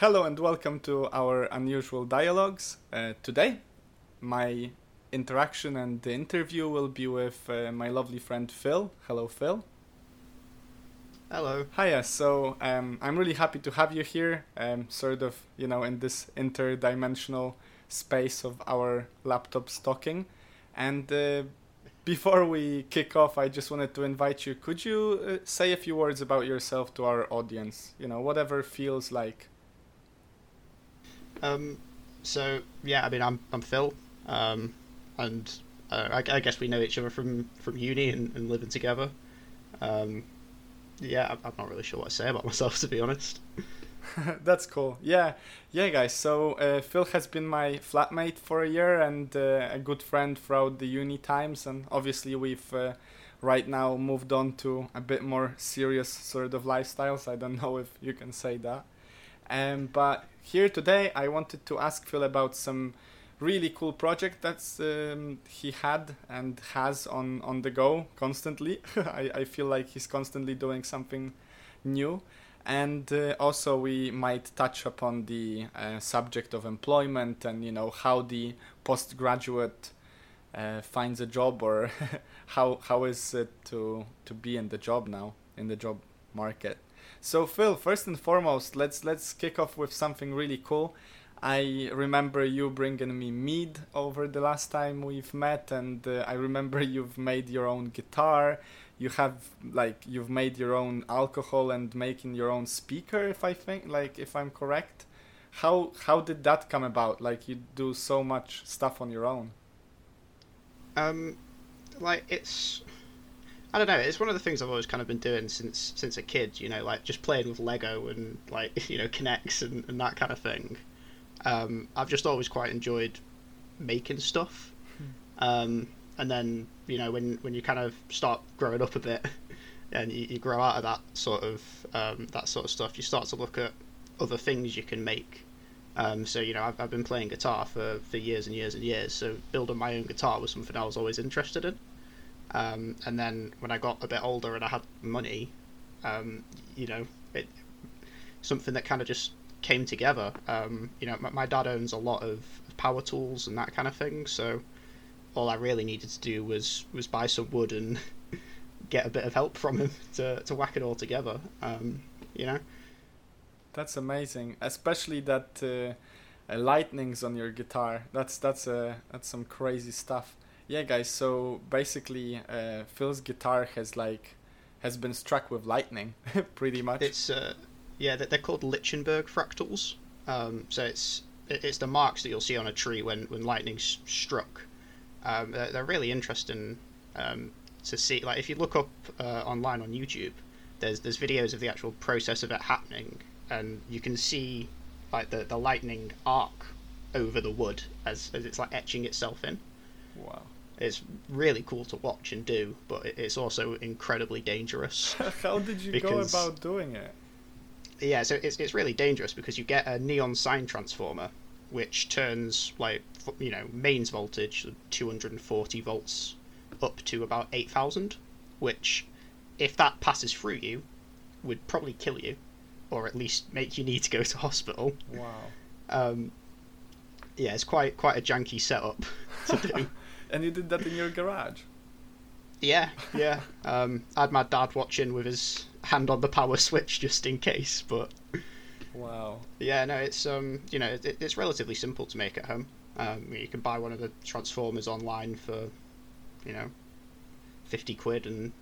Hello and welcome to our unusual dialogues. Uh, today, my interaction and the interview will be with uh, my lovely friend Phil. Hello, Phil. Hello. Hiya. So um, I'm really happy to have you here, um, sort of, you know, in this interdimensional space of our laptop stocking. And uh, before we kick off, I just wanted to invite you. Could you uh, say a few words about yourself to our audience? You know, whatever feels like. Um, so yeah, I mean, I'm I'm Phil, um, and uh, I, I, guess we know each other from from uni and, and living together. Um, yeah, I'm, not really sure what to say about myself to be honest. That's cool. Yeah, yeah, guys. So uh, Phil has been my flatmate for a year and uh, a good friend throughout the uni times, and obviously we've uh, right now moved on to a bit more serious sort of lifestyles. I don't know if you can say that. Um, but here today, I wanted to ask Phil about some really cool project that's um, he had and has on on the go constantly. I, I feel like he's constantly doing something new and uh, also we might touch upon the uh, subject of employment and you know how the postgraduate uh, finds a job or how how is it to to be in the job now in the job market so phil first and foremost let's let's kick off with something really cool. I remember you bringing me mead over the last time we've met, and uh, I remember you've made your own guitar. You have like you've made your own alcohol and making your own speaker if i think like if i'm correct. How how did that come about? Like you do so much stuff on your own. Um like it's I don't know. It's one of the things I've always kind of been doing since since a kid. You know, like just playing with Lego and like you know K'Nex and, and that kind of thing. Um, I've just always quite enjoyed making stuff. Hmm. Um, and then you know when when you kind of start growing up a bit and you, you grow out of that sort of um, that sort of stuff, you start to look at other things you can make. Um, so you know I've, I've been playing guitar for, for years and years and years. So building my own guitar was something I was always interested in. Um, and then when I got a bit older and I had money, um, you know, it something that kind of just came together. Um, you know, my, my, dad owns a lot of power tools and that kind of thing, so all I really needed to do was was buy some wood and get a bit of help from him to to whack it all together. Um, you know. That's amazing, especially that uh, lightnings on your guitar. That's that's uh, that's some crazy stuff. Yeah, guys. So basically, uh, Phil's guitar has like has been struck with lightning, pretty much. It's uh, yeah, they're called Lichtenberg fractals. Um, so it's it's the marks that you'll see on a tree when when lightning struck. Um, they're, they're, really interesting um, to see. Like if you look up uh, online on YouTube, there's there's videos of the actual process of it happening, and you can see like the, the lightning arc over the wood as, as it's like etching itself in. Wow. It's really cool to watch and do, but it's also incredibly dangerous. How did you because, go about doing it? Yeah, so it's, it's really dangerous because you get a neon sign transformer which turns like you know mains voltage 240 volts up to about 8000 which if that passes through you would probably kill you or at least make you need to go to hospital wow um, yeah it's quite quite a janky setup to do and you did that in your garage yeah yeah um, i had my dad watching with his hand on the power switch just in case but Wow. Yeah, no, it's um, you know, it, it's relatively simple to make at home. Um, you can buy one of the transformers online for, you know, fifty quid and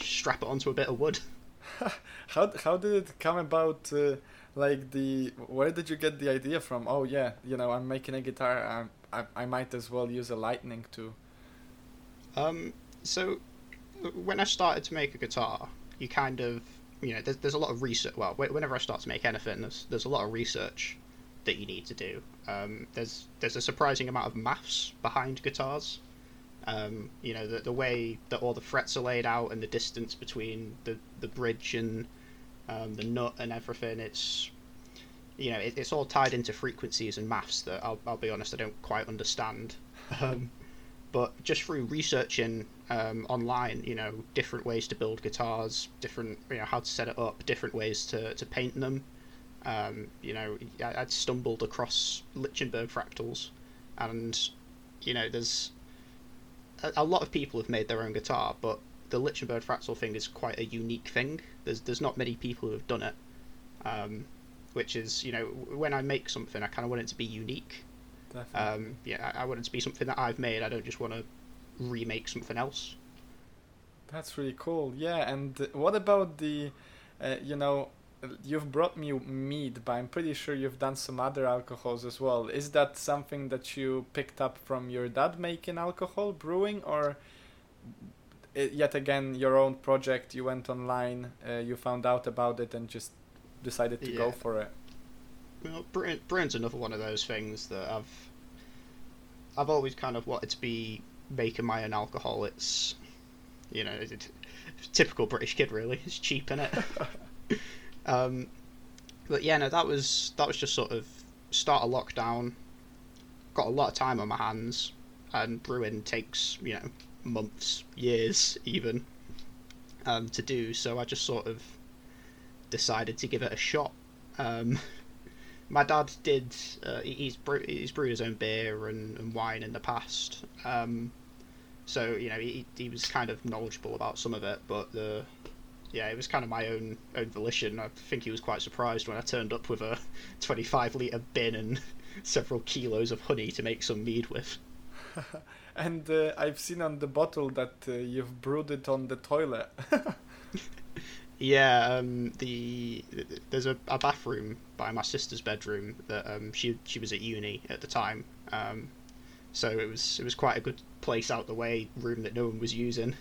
strap it onto a bit of wood. how how did it come about? Uh, like the where did you get the idea from? Oh yeah, you know, I'm making a guitar. I I, I might as well use a lightning too. Um. So when I started to make a guitar, you kind of you know, there's, there's a lot of research. Well, whenever I start to make anything, there's there's a lot of research that you need to do. Um, there's there's a surprising amount of maths behind guitars. Um, you know, the the way that all the frets are laid out and the distance between the the bridge and um, the nut and everything. It's you know, it, it's all tied into frequencies and maths that I'll I'll be honest, I don't quite understand. Um, but just through researching um, online, you know, different ways to build guitars, different, you know, how to set it up, different ways to, to paint them, Um, you know, I, I'd stumbled across Lichtenberg fractals, and you know, there's a, a lot of people have made their own guitar, but the Lichtenberg fractal thing is quite a unique thing. There's there's not many people who have done it, um, which is you know when I make something, I kind of want it to be unique. Definitely. Um, yeah, I, I want it to be something that I've made. I don't just want to remake something else. That's really cool. Yeah, and what about the, uh, you know, you've brought me mead, but I'm pretty sure you've done some other alcohols as well. Is that something that you picked up from your dad making alcohol, brewing, or uh, yet again your own project? You went online, uh, you found out about it, and just decided to go for it. Well, Britain, Britain's another one of those things that I've I've always kind of wanted to be making my own alcohol. It's you know, it, it- typical British kid really. It's cheap in it. um, but yeah, no, that was that was just sort of start a lockdown. Got a lot of time on my hands, and brewing takes you know months, years even um, to do. So I just sort of decided to give it a shot. Um, my dad did. Uh, he's brew, he's brewed his own beer and, and wine in the past. Um, so you know he he was kind of knowledgeable about some of it, but the yeah it was kind of my own own volition. I think he was quite surprised when I turned up with a 25 liter bin and several kilos of honey to make some mead with. And uh, I've seen on the bottle that uh, you've brewed it on the toilet. Yeah, um, the there's a, a bathroom by my sister's bedroom that um, she she was at uni at the time, um, so it was it was quite a good place out the way room that no one was using.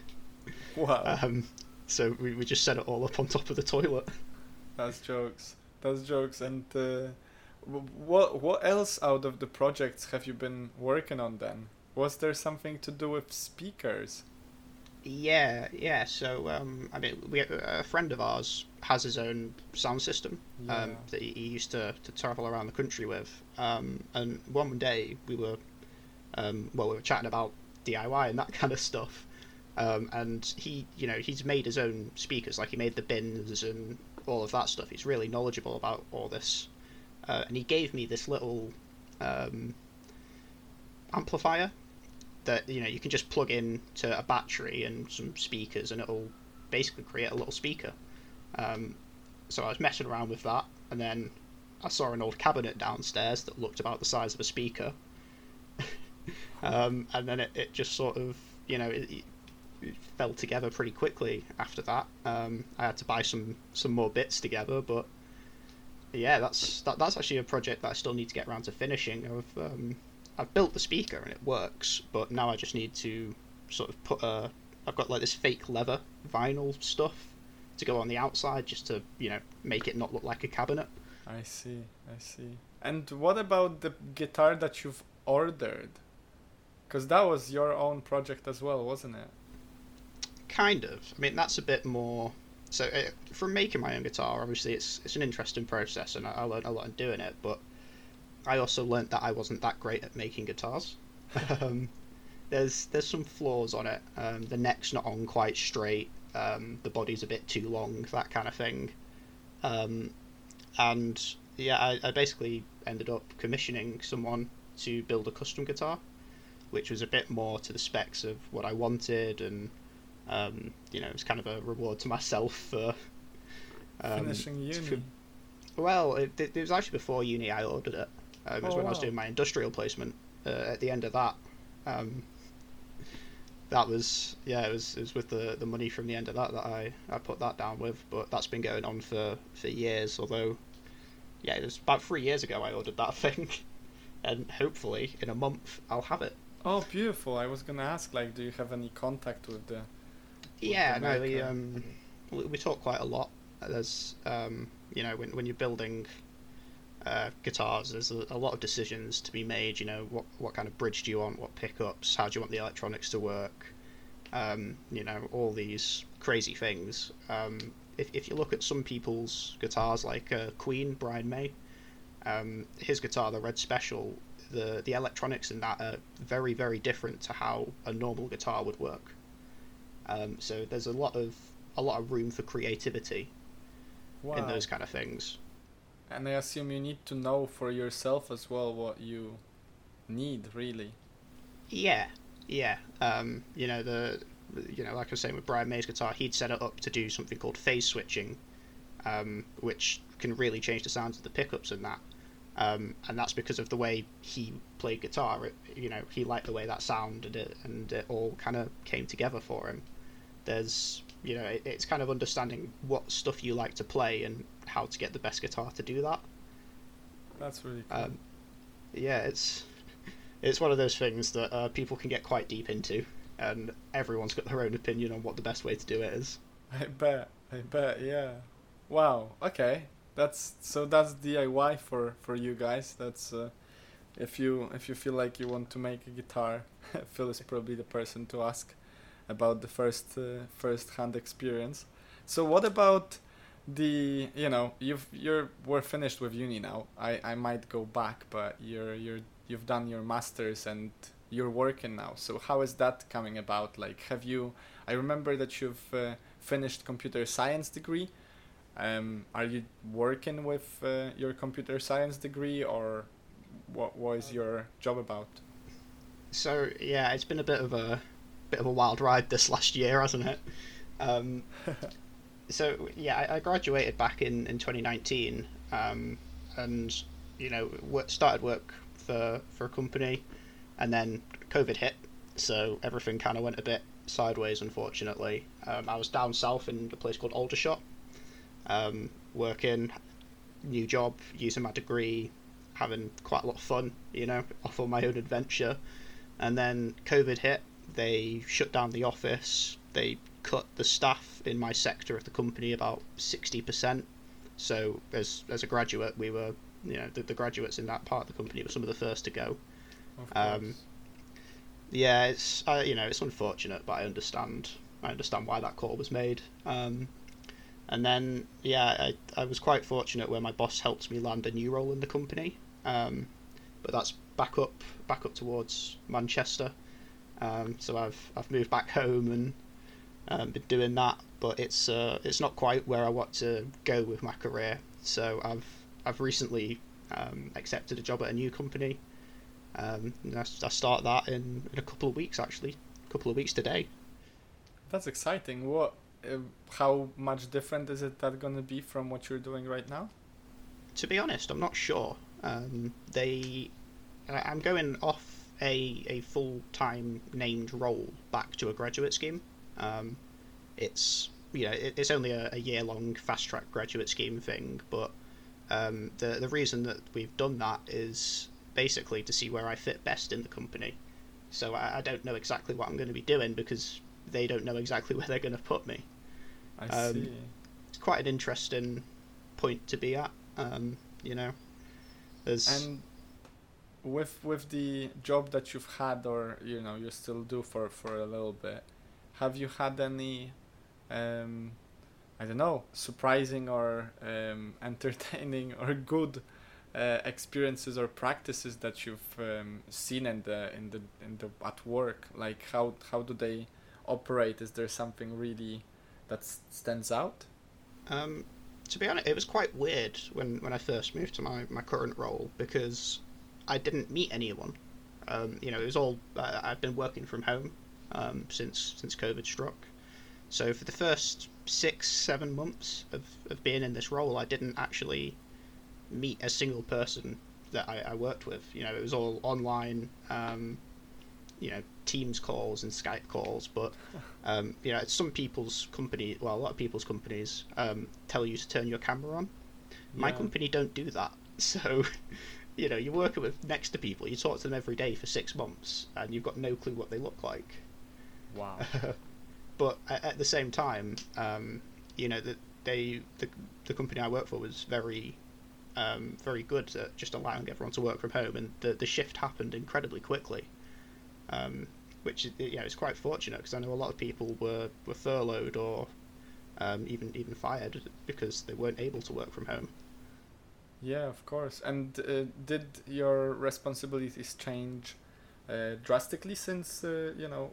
wow. Um, so we, we just set it all up on top of the toilet. That's jokes. That's jokes. And uh, what what else out of the projects have you been working on then? Was there something to do with speakers? Yeah, yeah. So um, I mean, we a friend of ours has his own sound system um, that he used to, to travel around the country with. Um, and one day we were, um, well, we were chatting about DIY and that kind of stuff. Um, and he, you know, he's made his own speakers. Like he made the bins and all of that stuff. He's really knowledgeable about all this. Uh, and he gave me this little um, amplifier that you know you can just plug in to a battery and some speakers and it'll basically create a little speaker. Um, so I was messing around with that and then I saw an old cabinet downstairs that looked about the size of a speaker. Um, and then it, it just sort of you know it, it fell together pretty quickly after that. Um, I had to buy some some more bits together but yeah that's that, that's actually a project that I still need to get around to finishing I've um, I've built the speaker and it works, but now I just need to sort of put a. I've got like this fake leather vinyl stuff to go on the outside just to you know make it not look like a cabinet. I see. I see. And what about the guitar that you've ordered? Because that was your own project as well, wasn't it? Kind of. I mean that's a bit more. So uh, from making my own guitar, obviously it's it's an interesting process, and I, I learned a lot in doing it. But I also learned that I wasn't that great at making guitars. um, there's there's some flaws on it. Um, the neck's not on quite straight. Um, the body's a bit too long. That kind of thing. Um, and yeah, I, I basically ended up commissioning someone to build a custom guitar, which was a bit more to the specs of what I wanted, and um, you know, it's kind of a reward to myself for um, Finishing uni. for- well, it, it was actually before uni I ordered it. Um, was Oh, when I was doing my industrial placement. Uh, at the end of that, um, that was yeah, it was it was with the, the money from the end of that that I, I put that down with. But that's been going on for, for years. Although, yeah, it was about three years ago I ordered that thing, and hopefully in a month I'll have it. Oh, beautiful. I was gonna ask, like, do you have any contact with the? Yeah, the no, we um, we, we talk quite a lot. There's um, you know, when when you're building uh, guitars, there's a, a lot of decisions to be made. You know, what what kind of bridge do you want? What pickups? How do you want the electronics to work? Um, you know, all these crazy things. Um, if if you look at some people's guitars, like uh, Queen Brian May, um, his guitar, the Red Special, the the electronics in that are very very different to how a normal guitar would work. Um, so there's a lot of a lot of room for creativity Wow. in those kind of things. And I assume you need to know for yourself as well what you need really. Yeah, yeah. Um, you know the, you know, like I was saying with Brian May's guitar, he'd set it up to do something called phase switching, um, which can really change the sounds of the pickups and that. Um, and that's because of the way he played guitar. It, you know, he liked the way that sounded, it, and it all kind of came together for him. There's, you know, it, it's kind of understanding what stuff you like to play and how to get the best guitar to do that. That's really cool. Um, yeah, it's it's one of those things that uh, people can get quite deep into, and everyone's got their own opinion on what the best way to do it is. I bet. I bet. Yeah. Wow. Okay. That's so. That's DIY for for you guys. That's uh, if you if you feel like you want to make a guitar, Phil is probably the person to ask about the first uh, first hand experience. So what about the you know you've you're we're finished with uni now. I I might go back, but you're you're you've done your masters and you're working now. So how is that coming about? Like, have you? I remember that you've uh, finished computer science degree. Um, are you working with uh, your computer science degree, or what was your job about? So yeah, it's been a bit of a bit of a wild ride this last year, hasn't it? Um, so yeah, I, I, graduated back in in 2019, um, and you know started work for for a company, and then COVID hit, so everything kind of went a bit sideways. Unfortunately, um, I was down south in a place called Aldershot, um, working, new job, using my degree, having quite a lot of fun, you know, off on my own adventure. And then COVID hit, they shut down the office, they cut the staff in my sector of the company about 60%. So, as, as a graduate, we were, you know, the, the graduates in that part of the company were some of the first to go. Um, yeah, it's uh, you know it's unfortunate, but I understand. I understand why that call was made. Um, and then, yeah, I, I was quite fortunate where my boss helped me land a new role in the company. Um, but that's back up, back up towards Manchester. Um, so I've I've moved back home and um, been doing that. But it's uh, it's not quite where I want to go with my career. So I've I've recently um, accepted a job at a new company. Um, I, I start that in, in a couple of weeks actually, a couple of weeks today. That's exciting. What uh, how much different is it that going to be from what you're doing right now? To be honest, I'm not sure. Um, they, I'm going off a a full time named role back to a graduate scheme. Um, it's you know it, it's only a, a year long fast track graduate scheme thing, but um, the the reason that we've done that is basically to see where I fit best in the company. So I, I don't know exactly what I'm going to be doing because they don't know exactly where they're going to put me. I um, see. It's quite an interesting point to be at. Um, you know, there's and with with the job that you've had, or you know, you still do for for a little bit. Have you had any, um, I don't know, surprising or um, entertaining or good uh, experiences or practices that you've um, seen in the in the in the at work? Like how how do they operate? Is there something really that stands out? Um, to be honest, it was quite weird when, when I first moved to my, my current role because I didn't meet anyone. Um, you know, it was all uh, I've been working from home um, since since COVID struck. So for the first six seven months of, of being in this role, I didn't actually meet a single person that I, I worked with. You know, it was all online. Um, you know Teams calls and Skype calls, but um, you know some people's company, well, a lot of people's companies um, tell you to turn your camera on. Yeah. My company don't do that, so you know you're working with next to people. You talk to them every day for six months, and you've got no clue what they look like. Wow. but at, the same time, um, you know that they the the company I work for was very um, very good at just allowing everyone to work from home, and the the shift happened incredibly quickly um, which you know is quite fortunate because I know a lot of people were, were furloughed or um, even even fired because they weren't able to work from home. Yeah, of course. And uh, did your responsibilities change uh, drastically since uh, you know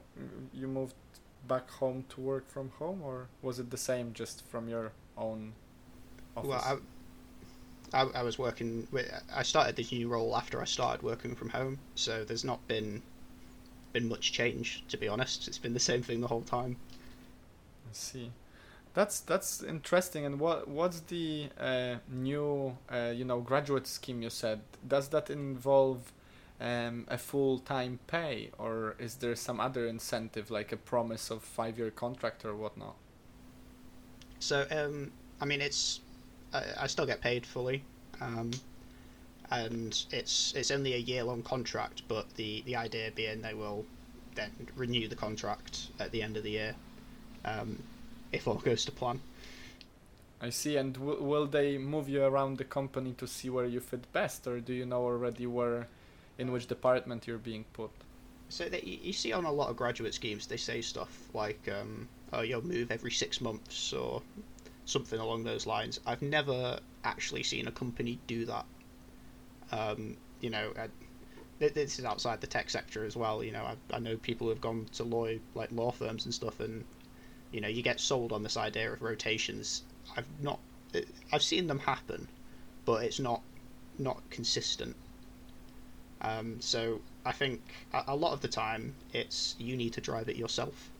you moved back home to work from home, or was it the same just from your own office? Well, I, I, I was working. With, I started this new role after I started working from home, so there's not been been much change to be honest. It's been the same thing the whole time. I see. That's that's interesting. And what what's the uh, new uh, you know graduate scheme you said? Does that involve um, a full time pay, or is there some other incentive like a promise of five year contract or whatnot? So um, I mean, it's I, I still get paid fully, um, and it's it's only a year long contract. But the the idea being they will then renew the contract at the end of the year, um, if all goes to plan. I see. And w- will they move you around the company to see where you fit best, or do you know already where, in which department you're being put? So that you, see on a lot of graduate schemes, they say stuff like, um, "Oh, you'll move every six months," or something along those lines. I've never actually seen a company do that. Um, you know, I, this is outside the tech sector as well. You know, I, I know people who've gone to law like law firms and stuff, and you know, you get sold on this idea of rotations. I've not, I've seen them happen, but it's not not consistent. Um, so I think a, a lot of the time it's you need to drive it yourself.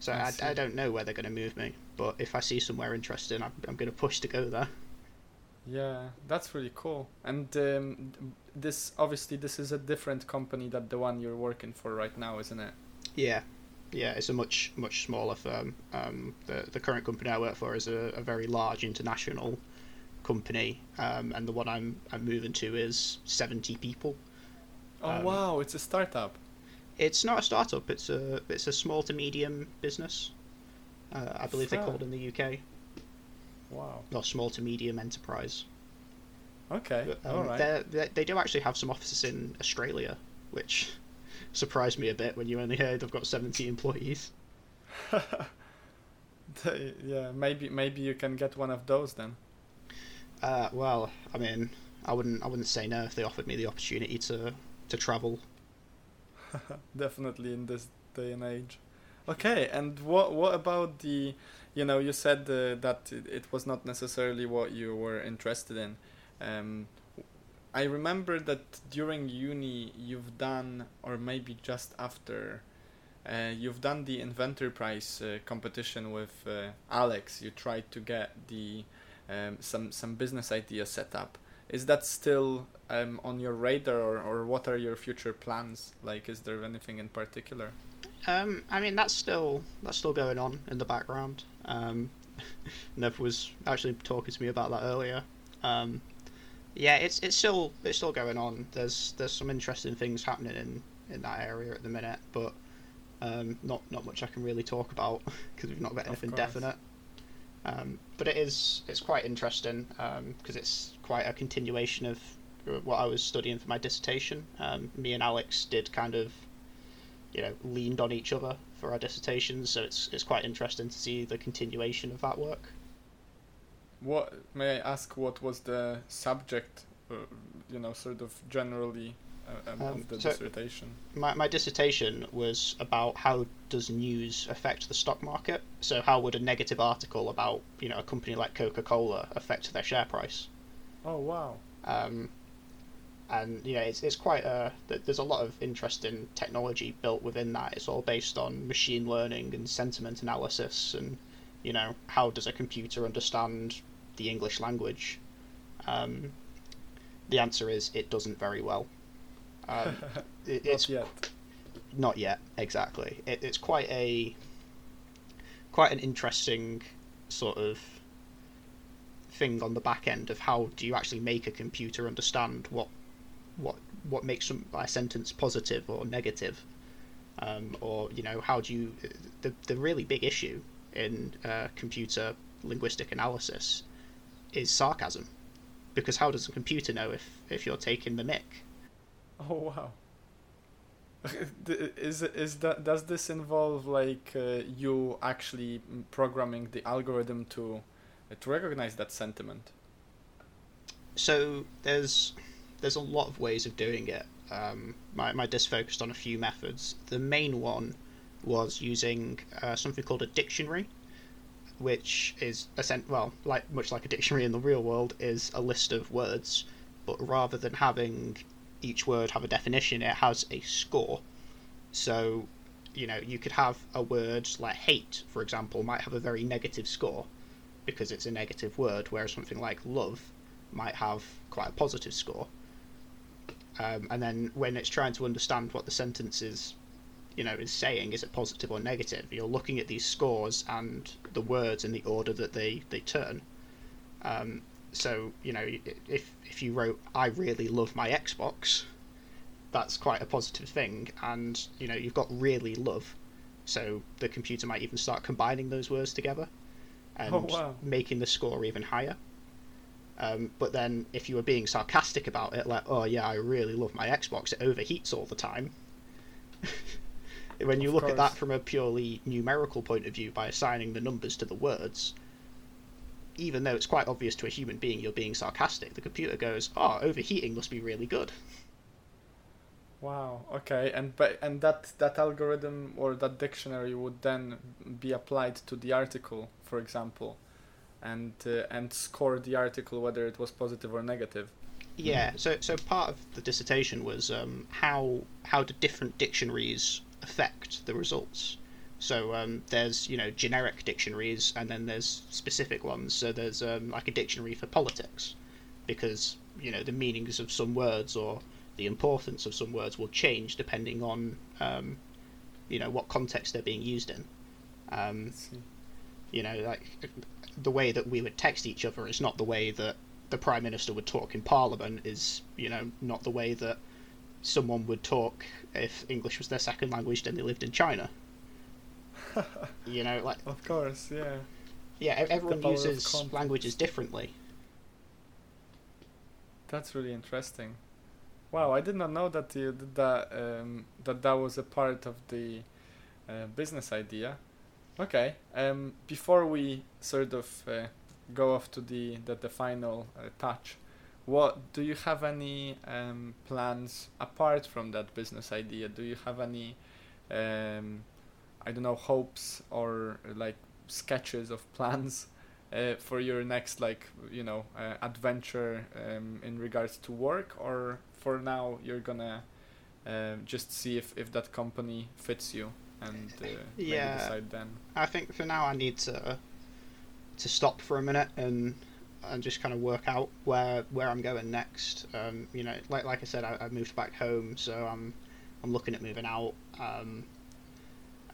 So I, I, I don't know where they're going to move me, but if I see somewhere interesting, I'm, I'm going to push to go there. Yeah, that's really cool. And um, this obviously this is a different company than the one you're working for right now, isn't it? Yeah, yeah, it's a much much smaller firm. Um, the the current company I work for is a, a very large international company, um, and the one I'm I'm moving to is seventy people. Oh um, wow, it's a startup. It's not a startup. It's a it's a small to medium business. Uh, I believe Fair. they're called in the UK. Wow. Or small to medium enterprise. Okay. But, um, All right. They're, they do actually have some offices in Australia, which surprised me a bit when you only heard I've got 70 employees. yeah, maybe maybe you can get one of those then. Uh, well, I mean, I wouldn't I wouldn't say no if they offered me the opportunity to to travel. Definitely in this day and age. Okay, and what what about the you know you said uh, that it, it, was not necessarily what you were interested in. Um, I remember that during uni you've done, or maybe just after, uh, you've done the inventor prize uh, competition with uh, Alex. You tried to get the um, some some business idea set up. Is that still um, on your radar, or, or what are your future plans? Like, is there anything in particular? Um, I mean, that's still that's still going on in the background. Um, Nev was actually talking to me about that earlier. Um, yeah, it's it's still it's still going on. There's there's some interesting things happening in, in that area at the minute, but um, not not much I can really talk about because we've not got anything definite. Um, but it is it's quite interesting because um, it's quite a continuation of what I was studying for my dissertation. Um, me and Alex did kind of you know leaned on each other for our dissertations, so it's it's quite interesting to see the continuation of that work. What may I ask? What was the subject? Uh, you know, sort of generally uh, um, of the so dissertation. My my dissertation was about how does news affect the stock market. So how would a negative article about you know a company like Coca Cola affect their share price? Oh wow. Um, and you know it's it's quite a there's a lot of interesting technology built within that. It's all based on machine learning and sentiment analysis, and you know how does a computer understand the English language? Um, the answer is it doesn't very well. Um, it, it's not yet. Not yet, exactly. It, it's quite a quite an interesting sort of thing on the back end of how do you actually make a computer understand what what what makes some, a sentence positive or negative, um, or you know how do you the the really big issue in uh, computer linguistic analysis is sarcasm, because how does a computer know if if you're taking the mic? Oh wow. is is that does this involve like uh, you actually programming the algorithm to uh, to recognize that sentiment? So there's there's a lot of ways of doing it. Um, my, my disc focused on a few methods. The main one was using uh, something called a dictionary. Which is a sent well, like much like a dictionary in the real world, is a list of words, but rather than having each word have a definition, it has a score. So, you know, you could have a word like hate, for example, might have a very negative score because it's a negative word, whereas something like love might have quite a positive score. Um, and then when it's trying to understand what the sentence is, you know, is saying, is it positive or negative? You're looking at these scores and the words in the order that they they turn. Um, so you know, if if you wrote "I really love my Xbox," that's quite a positive thing, and you know you've got really love, so the computer might even start combining those words together, and oh, wow. making the score even higher. Um, but then, if you were being sarcastic about it, like, "Oh yeah, I really love my Xbox. It overheats all the time." When you of look course. at that from a purely numerical point of view, by assigning the numbers to the words, even though it's quite obvious to a human being you're being sarcastic, the computer goes, "Oh, overheating must be really good." Wow. Okay. And but and that that algorithm or that dictionary would then be applied to the article, for example, and uh, and score the article whether it was positive or negative. Yeah. So so part of the dissertation was um, how how do different dictionaries affect the results. So um, there's you know generic dictionaries and then there's specific ones. So there's um, like a dictionary for politics, because you know the meanings of some words or the importance of some words will change depending on um, you know what context they're being used in. Um, you know, like the way that we would text each other is not the way that the prime minister would talk in parliament. Is you know not the way that someone would talk if English was their second language and they lived in China. you know, like of course, yeah. Yeah, everyone uses languages differently. That's really interesting. Wow, I did not know that you, that um, that that was a part of the uh, business idea. Okay. Um, before we sort of uh, go off to the the, the final uh, touch, what do you have any um, plans apart from that business idea? Do you have any, um, I don't know, hopes or like sketches of plans uh, for your next like you know uh, adventure um, in regards to work, or for now you're gonna um, just see if if that company fits you and uh, yeah, decide then. I think for now I need to to stop for a minute and and just kind of work out where where I'm going next. Um, you know, like like I said, I, I moved back home, so I'm I'm looking at moving out. Um,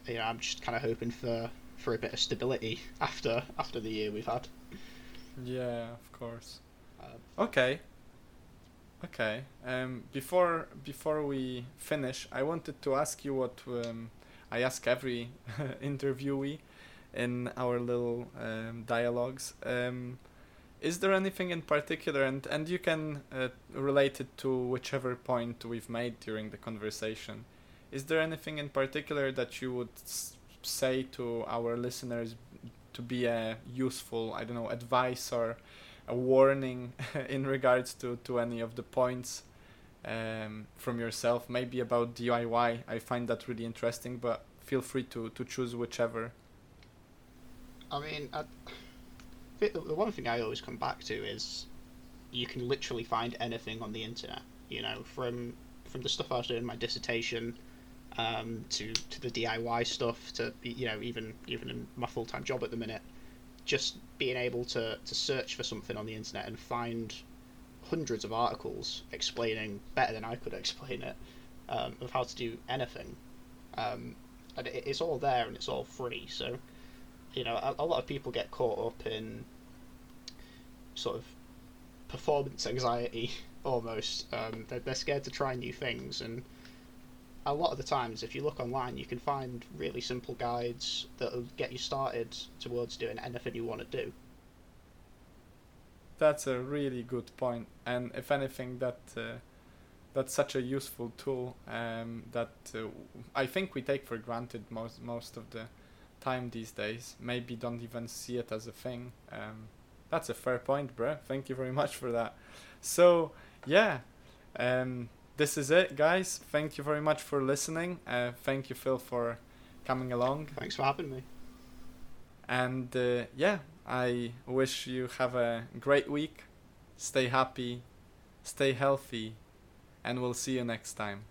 you know, I'm just kind of hoping for for a bit of stability after after the year we've had. Yeah, of course. Uh, okay. Okay. Um, before before we finish, I wanted to ask you what um, I ask every interviewee in our little um, dialogues. Um, is there anything in particular, and and you can uh, relate it to whichever point we've made during the conversation? Is there anything in particular that you would say to our listeners to be a useful, I don't know, advice or a warning in regards to, to any of the points um, from yourself, maybe about DIY. I find that really interesting, but feel free to, to choose whichever. I mean, I, the one thing I always come back to is you can literally find anything on the internet. You know, from from the stuff I was doing in my dissertation um, to to the DIY stuff to you know even even in my full time job at the minute, just being able to to search for something on the internet and find hundreds of articles explaining better than I could explain it um, of how to do anything. Um, and it, it's all there and it's all free. So, you know, a, a lot of people get caught up in sort of performance anxiety almost. Um, they're, they're scared to try new things, and a lot of the times, if you look online, you can find really simple guides that will get you started towards doing anything you want to do. That's a really good point, and if anything, that uh, that's such a useful tool um, that uh, I think we take for granted most most of the time these days. Maybe don't even see it as a thing. Um, that's a fair point, bro. Thank you very much for that. So yeah, um, this is it, guys. Thank you very much for listening. Uh, thank you, Phil, for coming along. Thanks for having me. And uh, yeah, I wish you have a great week. Stay happy, stay healthy, and we'll see you next time.